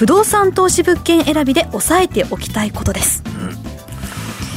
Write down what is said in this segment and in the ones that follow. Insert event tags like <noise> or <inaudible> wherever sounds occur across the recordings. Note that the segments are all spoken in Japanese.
不動産投資物件選びで抑えておきたいことです。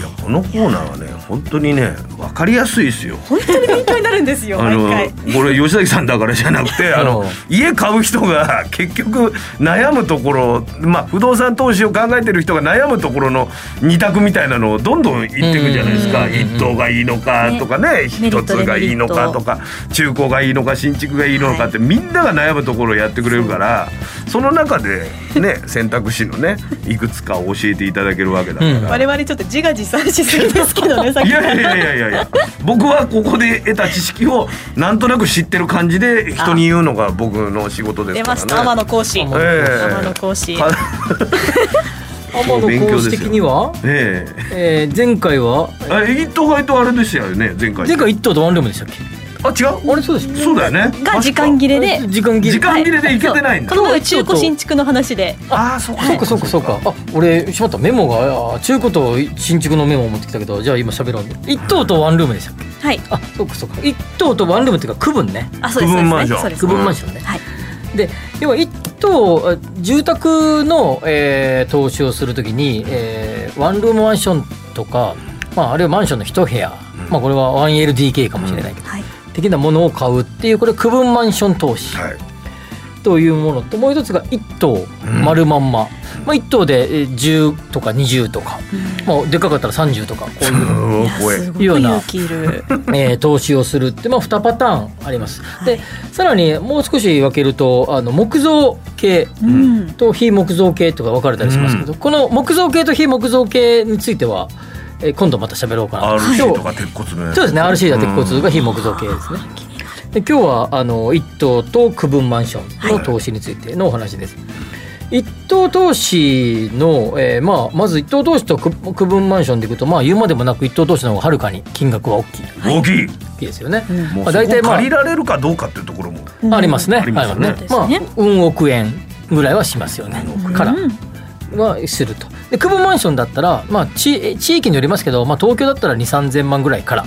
いやこのコーナーはね本当にね分かりやすいですよ。本当に勉強になるんですよあのこれ吉崎さんだからじゃなくてあの家買う人が結局悩むところまあ不動産投資を考えてる人が悩むところの二択みたいなのをどんどん言っていくじゃないですか。うん一棟がいいのかとかね一ットつがいいのかとか中古がいいのか新築がいいのかってみんなが悩むところをやってくれるからその中でね選択肢のね <laughs> いくつかを教えていただけるわけだから。我々ちょっと自画自賛しすぎですけどねさっきいやいやいやいや。いやいや。僕はここで得た知識をなんとなく知ってる感じで人に言うのが僕の仕事です出からね。ました。天野講師。え天え野講師。か <laughs> 天野講師的には、ええ。えー、前回は？あ一等杯とあれでしたよね前回。前回一等とワンルームでしたっけ？あ違う？あれそうですそうだよね。が時間切れで。時間切れ。時間切れでいけてないんだ。この前中古新築の話で。ああそうか。そうかそうかそうか。あ俺しまった。メモがあ中古と新築のメモを持ってきたけどじゃあ今喋ろう一等とワンルームでしたっけ？はい。あそうかそうか。一等とワンルームっていうか区分ね。あそうです区分マンション。そうです。区分マンションね。はい。で要は一棟あ住宅の、えー投資をするときに、えーワンルームマンションとか、まあ、あるいはマンションの一部屋、まあ、これは 1LDK かもしれないけど、はい的なものを買うっていうこれ区分マンション投資はい。というものともう一つが一棟丸まんま、まあ、一棟でえー10とか20とか、まあ、でかかったら30とかこういう。うん怖い。すごく勇気いる。<laughs> えー投資をするって、まあ、2パターンあります。でさらにもう少し分けるとあの木造系うん。と非木造系とか分かれたりしますけど、この木造系と非木造系については、えー今度また喋ろうかなと RC と今か鉄骨ね。日そうですね RC だ鉄骨が非木造系ですね。で今日はあの一棟と区分マンションの投資についてのお話です。一棟投資の、えーまあ、まず一棟投資と区区分マンションでいくと、まあ、言うまでもなく一棟投資の方がはるかに金額は大きい大きい。大きいですよね。もうまあ、大体まあ借りられるかどうかっていうところも。ありますね。ありますねありまあ、うん億円ぐらいはしますよね。からはすると。で区分マンションだったら、まあ、地地域によりますけど、まあ、東京だったら2 3 0 0 0万ぐらいから、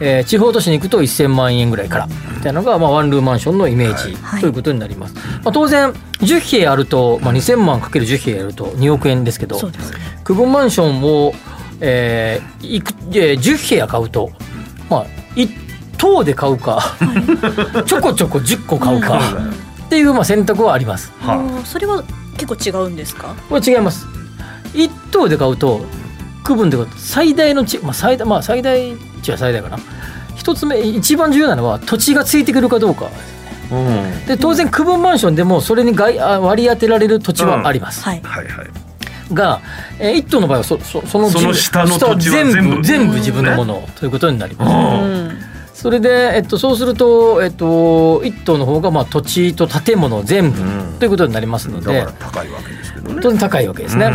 えー地方都市に行くと1000万円ぐらいから。みたいなのが、まあ、ワンルームマンションのイメージ、はい。ということになります。まあ、当然10部屋あると、まあ、2000万かける10部屋やると2億円ですけど区分マンションを、えーいくえー10部屋買うと、まあ、1棟で買うか、<laughs> ちょこちょこ10個買うかっていうまあ選択はあります。はあーそれは結構違うんですか？これ違います。1棟で買うと区分で買うと最大のち、まあ、最大まあ最大値は最大かな。一つ目一番重要なのは土地がついてくるかどうか。うん。で当然区分マンションでもそれに外あ割り当てられる土地はあります。はいはいはい。が、えー、1棟の場合はそそそのその下の土地は全部全部自分のものということになります。うんそれで、えっと、そうすると、えっと、1棟の方がまあ土地と建物全部うんということになりますので、高いわけですけどね。当然高いわけですね。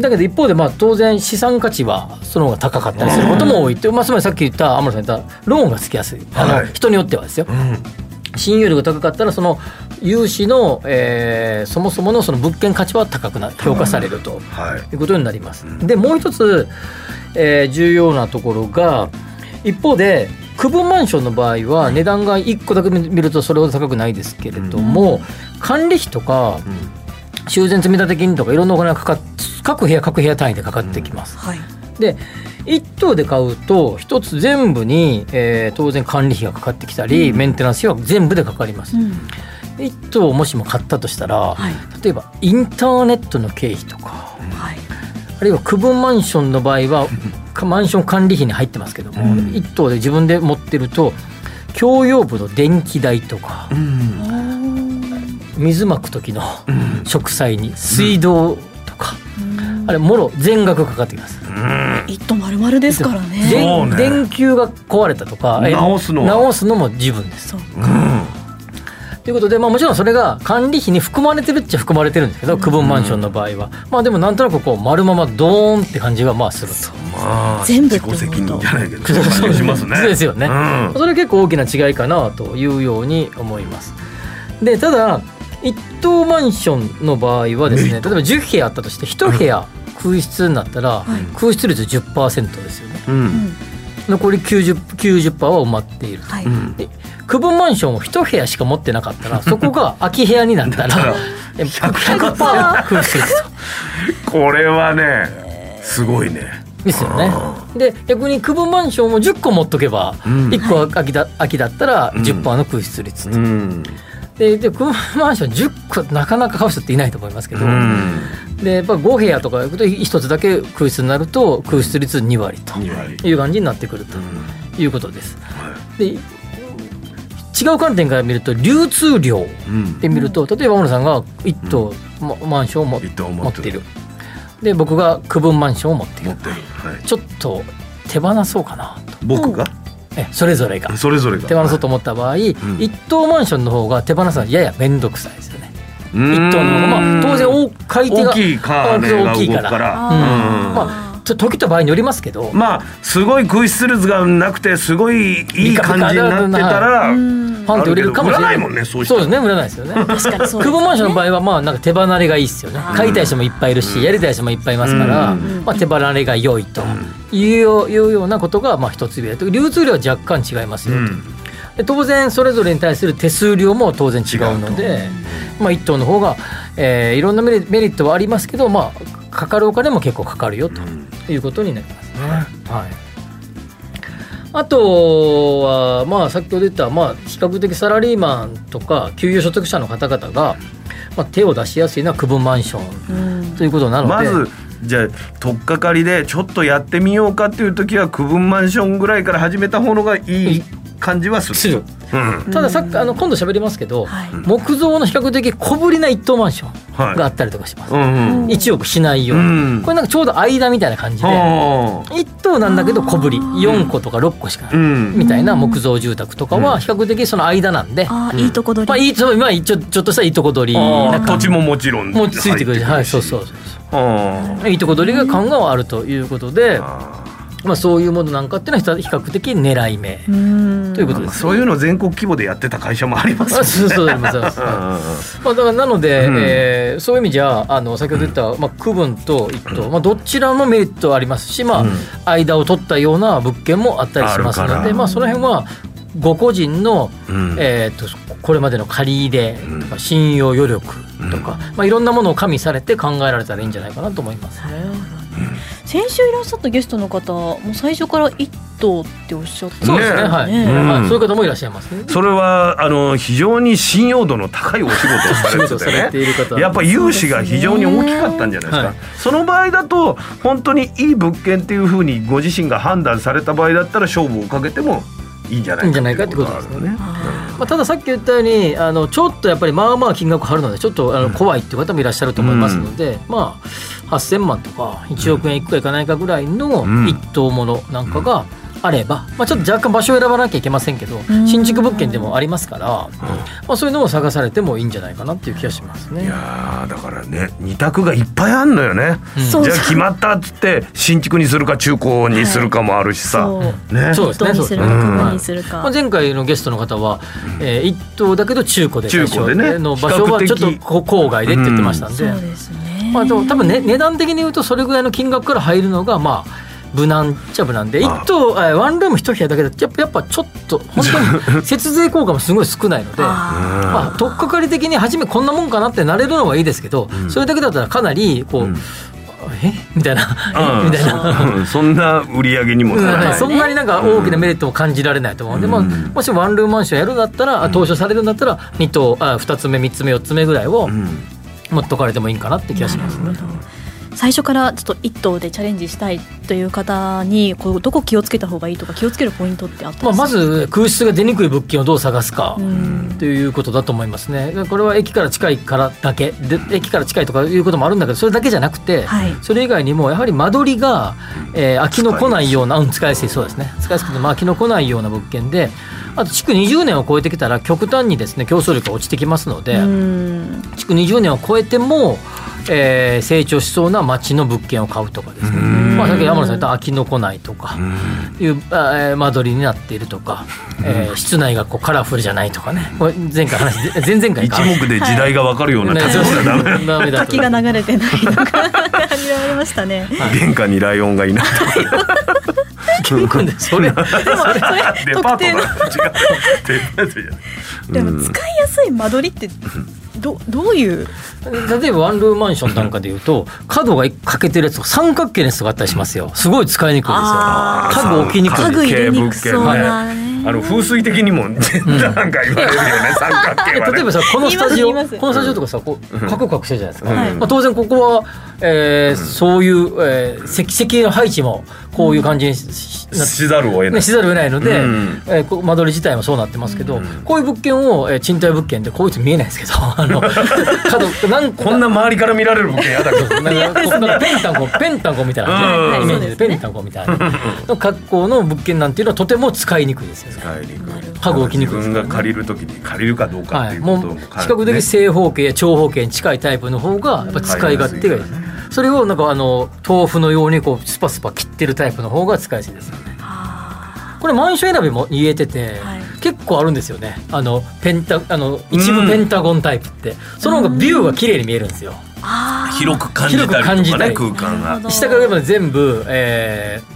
だけど一方でまあ当然資産価値はその方が高かったりすることも多いって、まあ、つまりさっき言った天野さん言ったローンがつきやすいあの、はい人によってはですよ。うん。信用力が高かったらその融資の、えーそもそものその物件価値は高くな評価されると。はい。いうことになります。でもう一つ、えー重要なところが一方で区分マンションの場合は値段が1個だけ見るとそれほど高くないですけれども、管理費とか修繕積立金とかいろんなお金がかかっ各部屋各部屋単位でかかってきます。はい。で1棟で買うと1つ全部に、えー当然管理費がかかってきたり、メンテナンス費は全部でかかります。うん。1棟もしも買ったとしたら、はい。例えばインターネットの経費とかはいあるいは区分マンションの場合はか <laughs> マンション管理費に入ってますけども、うん一棟で自分で持ってると共用部の電気代とかうん。水まく時のうん。植栽に水道とか、あれもろ全額かかってきます。うん。一棟丸々ですからね電球が壊れたとかえ直すのは直すのも自分ですそううん。ということで、まあ、もちろんそれが管理費に含まれてるっちゃ含まれてるんですけど区分マンションの場合は、まあでもなんとなくこう丸ままドーンって感じがまあすると。まあ全部自己責任じゃないけどそんな感じしますね。そうですよね、うん。それ結構大きな違いかなというように思います。でただ一棟マンションの場合はですね例えば10部屋あったとして1部屋空室になったら空室率10%ですよね。うん。残り 90%, 90は埋まっていると。はい、うん。で区分マンションを1部屋しか持ってなかったら <laughs> そこが空き部屋になったらえ100%空室率とこれはねすごいね。ですよね。で逆に区分マンションを10個持っとけば、うん。1個空きだ空きだったら10%の空室率と、うん。でで区分マンション10個なかなか買う人っていないと思いますけど、うん。でやっぱ5部屋とか行くと1つだけ空室になると空室率2割という感じになってくるということです。で違う観点から見ると流通量うん。で見ると例えば小野さんが1棟ママンションをも一棟持っている。で僕が区分マンションを持っている。持ってる。はい。ちょっと手放そうかなと。僕が？えそれぞれが。それぞれが。手放そうと思った場合、一棟マンションの方が手放すのはやや面倒くさいですよね。一一棟の方がまあ当然大買い手が大きいカーネが大きいから。動くから。あうん。まあ時と場合によりますけど、まあすごい空室率がなくてすごいいい感じになってたらうん。パンと売れるかもしれない。もんねそうそうですね売らないですよ <laughs> ね。久保マンションの場合はまあなんか手離れがいいですよね。買いたい人もいっぱいいるし、やりたい人もいっぱいいますから、うん。まあ、手離れが良いというよいうなことがまあ一つ上で流通量は若干違いますよと、当然それぞれに対する手数料も当然違うのでまあ、1棟の方が、えーいろんなメリメリットはありますけど、まあ、かかるお金も結構かかるよということになりますね。はい。あとは、まあ、先ほど言った、まあ、比較的サラリーマンとか給与所得者の方々が、まあ、手を出しやすいのは区分マンションということなので、まずじゃあ取っかかりでちょっとやってみようかっていう時は区分マンションぐらいから始めた方のがいい感じはする。する。うん。たださっきあの今度喋りますけど、はい。木造の比較的小ぶりな一棟マンションがあったりとかします。うんうん。1億しないような、うん。これなんかちょうど間みたいな感じで、は1棟なんだけど小ぶり4個とか6個しかない、みたいな木造住宅とかは比較的その間なんで、あーいいとこ取り、まあいいちょちょっとしたいいとこ取り土地ももちろんもついてくるしはいそうそうそうあそう。いいとこ取りが勘があるということで、あまあ、そういうものなんかっていうのは比較的狙い目。うん。ということです、そういうの全国規模でやってた会社もありますよあそうそうそうそう。そ <laughs> うまあ、だからなので、うん。えーそういう意味じゃあの先ほど言った、まあ、区分と一棟、まあ、どちらもメリットはありますし、まあうん。間を取ったような物件もあったりしますので、まあ、その辺はご個人の、うん。えー、とこれまでの借り入れとか信用余力とか、まあ、いろんなものを加味されて考えられたらいいんじゃないかなと思いますね。先週いらっしゃったゲストの方もう最初から一頭っておっしゃってそうですねはい、そういう方もいらっしゃいます？ね。それはあの非常に信用度の高いお仕事をされてている方てね。やっぱ融資が非常に大きかったんじゃないですか。はい。その場合だと本当にいい物件っていうふうにご自身が判断された場合だったら勝負をかけてもいいんじゃないいいんじゃないかってことですね。ね。まあ、たださっき言ったようにあのちょっとやっぱりまあまあ金額張るのでちょっとあの怖いっていう方もいらっしゃると思いますので、まあ8,000万とか1億円いくかいかないかぐらいのうん。一棟ものなんかがあれば、まあ、ちょっと若干場所を選ばなきゃいけませんけどん。新築物件でもありますから、まあ、そういうのも探されてもいいんじゃないかなっていう気がしますね。いやーだからね二択がいっぱいあんのよね、うん。そう。じゃあ決まったっつって新築にするか中古にするかもあるしさ、そう。ね。そうですねどうにするか。そうですねまあ、前回のゲストの方は、えー一棟だけど中古で中古でね。の場所はちょっとこ郊外でって言ってましたんで。そうですね。まあ、多分ね値段的に言うとそれぐらいの金額から入るのがまあ無難っちゃ無難で一あ。あ棟えーワンルーム一部屋だけだとやっぱやっぱちょっと本当に <laughs> 節税効果もすごい少ないので。あまあ、取っかかり的に初めこんなもんかなってなれるのはいいですけど、それだけだったらかなりこう、うん。え？みたいな、うんみたいな。うんそんな売り上げにもならない、そんなになんか大きなメリットも感じられないと思う。ので、まあ、もしワンルームマンションやるんだったら、あ投資されるんだったら2棟あ2つ目3つ目4つ目ぐらいをうん。持っとかれてもいいかなって気がしますね。最初からちょっと一頭でチャレンジしたいという方にこうどこ気をつけた方がいいとか気をつけるポイントってあったんまあ、ですか、まず空室が出にくい物件をどう探すかうんということだと思いますね。これは駅から近いからだけで駅から近いとかいうこともあるんだけどそれだけじゃなくて、はいそれ以外にもやはり間取りが、えー飽きの来ないような、うん、使いやすいそうですね。使い。やすくて、まあ、飽きの来ないような物件であと築20年を超えてきたら極端にですね競争力が落ちてきますのでうん。築20年を超えても、えー成長しそうな町の物件を買うとかですね、まあ、さっき山野さん言った飽きのこないとかいう、あえー間取りになっているとか、えー室内がこうカラフルじゃないとかね。これ前回話 <laughs> 前々回一か目で時代が分かるようなね建物はダメダメだと滝が流れてないとか。<laughs> 感じられましたね。玄関にライオンがいない <laughs> それそれでも使いやすい間取りってどどういう？例えばワンルームマンションなんかでいうと角が欠けてるやつとか三角形のやつとかあったりしますよ。すごい使いにくいですよ。家具置きにくい。家具入れにくそうなねあの風水的にもなんか言われるよね、<laughs> 三角形はね。例えばさこのスタジオこのスタジオとかさこうカクカクしてるじゃないですか、はいまあ、当然ここは、えーそういう、えー、石石の配置もこういう感じにしざるを得ない。ね、しざるを得ないので、うん。えーこう間取り自体もそうなってますけど、こういう物件を、えー賃貸物件でこういう人見えないですけど <laughs> あの角なんかこんな周りから見られる物件やだけど。なんかこうなんかペンタンコペンタンコみたいなイメージでペンタンコみたいな。の格好の物件なんていうのはとても使いにくいですよね。帰り家具置きにくいですね。が借りるときに借りるかどうかっはい、ていうこともうも考えて比較的正方形や長方形に近いタイプの方がやっぱ使い勝手がいい、それをなんかあの豆腐のようにこうスパスパ切ってるタイプの方が使いやすいですよね。これマンション選びも言えてて、はい。結構あるんですよね。あのペンタあの一部ペンタゴンタイプって、その方がビューが綺麗に見えるんですよ、広く感じたりとかね空間が。下から上まで全部、えー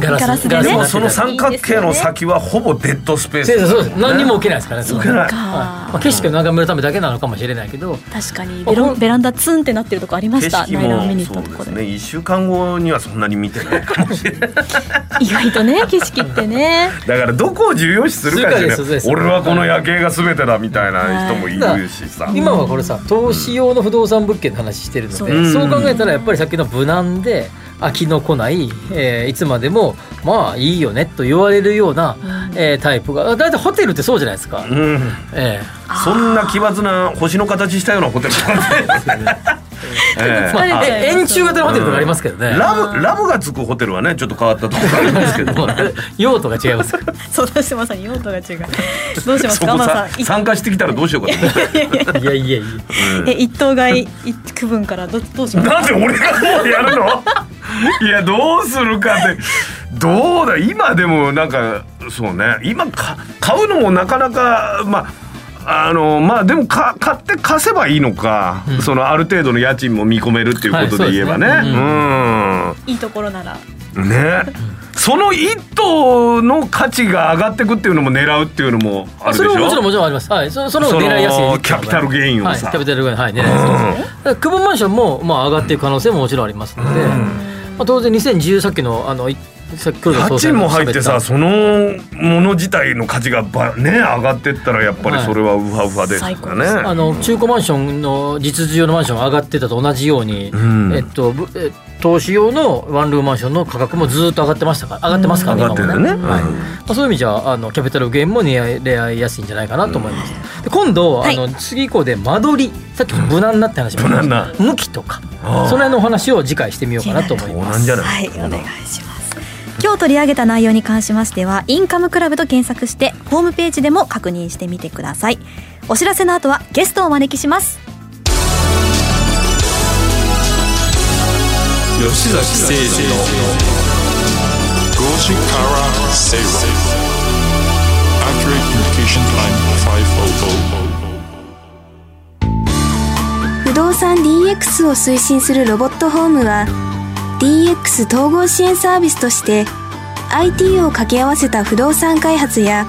ガラスガラスでね。でもガラスその三角形の先はほぼデッドスペース。そうですそうです何にも置けないですからねその置けないはいまあ、景色を眺めるためだけなのかもしれないけど。確かに。ベロベランダツンってなってるとこありま景した。色も見に行っそたとこで。うですね。一週間後にはそんなに見てないかもしれない。意外とね景色ってね。<laughs> だからどこを重要視するかですじゃそうです俺はこの夜景が全てだみたいな人もいるしさ。今はこれさ投資用の不動産物件の話してるので、そう。そう考えたらやっぱりさっきの無難で飽きのこない、えーいつまでもまあいいよねと言われるような、えータイプがだいたいホテルってそうじゃないですか、うん。えそんな奇抜な星の形したようなホテル。<laughs> ええ疲れちゃいますえ円柱型のホテルとかありますけどね、ラブラブがつくホテルはねちょっと変わったところありますけど <laughs> 用途が違います。<laughs> そうだしてまさに用途が違う。どうしますか？参加してきたらどうしようかと。いやいやいや。え一等買い一区分からどどうしますか？なんで俺がもうやるの？<laughs> いやどうするかって。どうだ今でもなんかそうね。今か買うのもなかなかまああのまあでもか買って貸せばいいのか、うん。そのある程度の家賃も見込めるっていうことで言えばね、はいそうですね。いいところなら。うんね。その一棟の価値が上がっていくっていうのも狙うっていうのもあるでしょ？それももちろんもちろんあります。はい、そその狙いやすい。キャピタルゲインをさ。はい、キャピタルゲイン。はい狙いやすいですね。だから久保マンションもまあ上がっていく可能性ももちろんありますので、まあ当然2010さっきのあのいさっき黒田家総裁賃も入って喋さそのもの自体の価値がばね上がってったらやっぱりそれはウハウハですかね。最あの中古マンションの実需用のマンションが上がってたと同じように、ん。えっとぶえ投資用のワンルームマンションの価格もずっと上がってましたから上がってますからね、上がってる今もね。はい。まあ、そういう意味じゃあのキャピタルゲインも狙いやすいんじゃないかなと思います。で今度、はいあの次以降で間取りさっきの無難なって話もありました。無難な。向きとか。その辺のお話を次回してみようかなと思います。なんじゃない？はいお願いします。今日取り上げた内容に関しましてはインカムクラブと検索してホームページでも確認してみてください。お知らせの後はゲストをお招きします吉崎誠二の5時から正論 Accurate Communication Time 500不動産 DX を推進するロボットホームは DX 統合支援サービスとして IT を掛け合わせた不動産開発や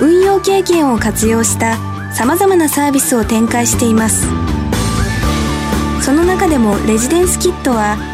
運用経験を活用した様々なサービスを展開しています。その中でもレジデンスキットは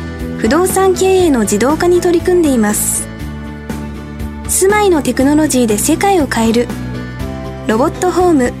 不動産経営の自動化に取り組んでいます。住まいのテクノロジーで世界を変える。ロボットホーム。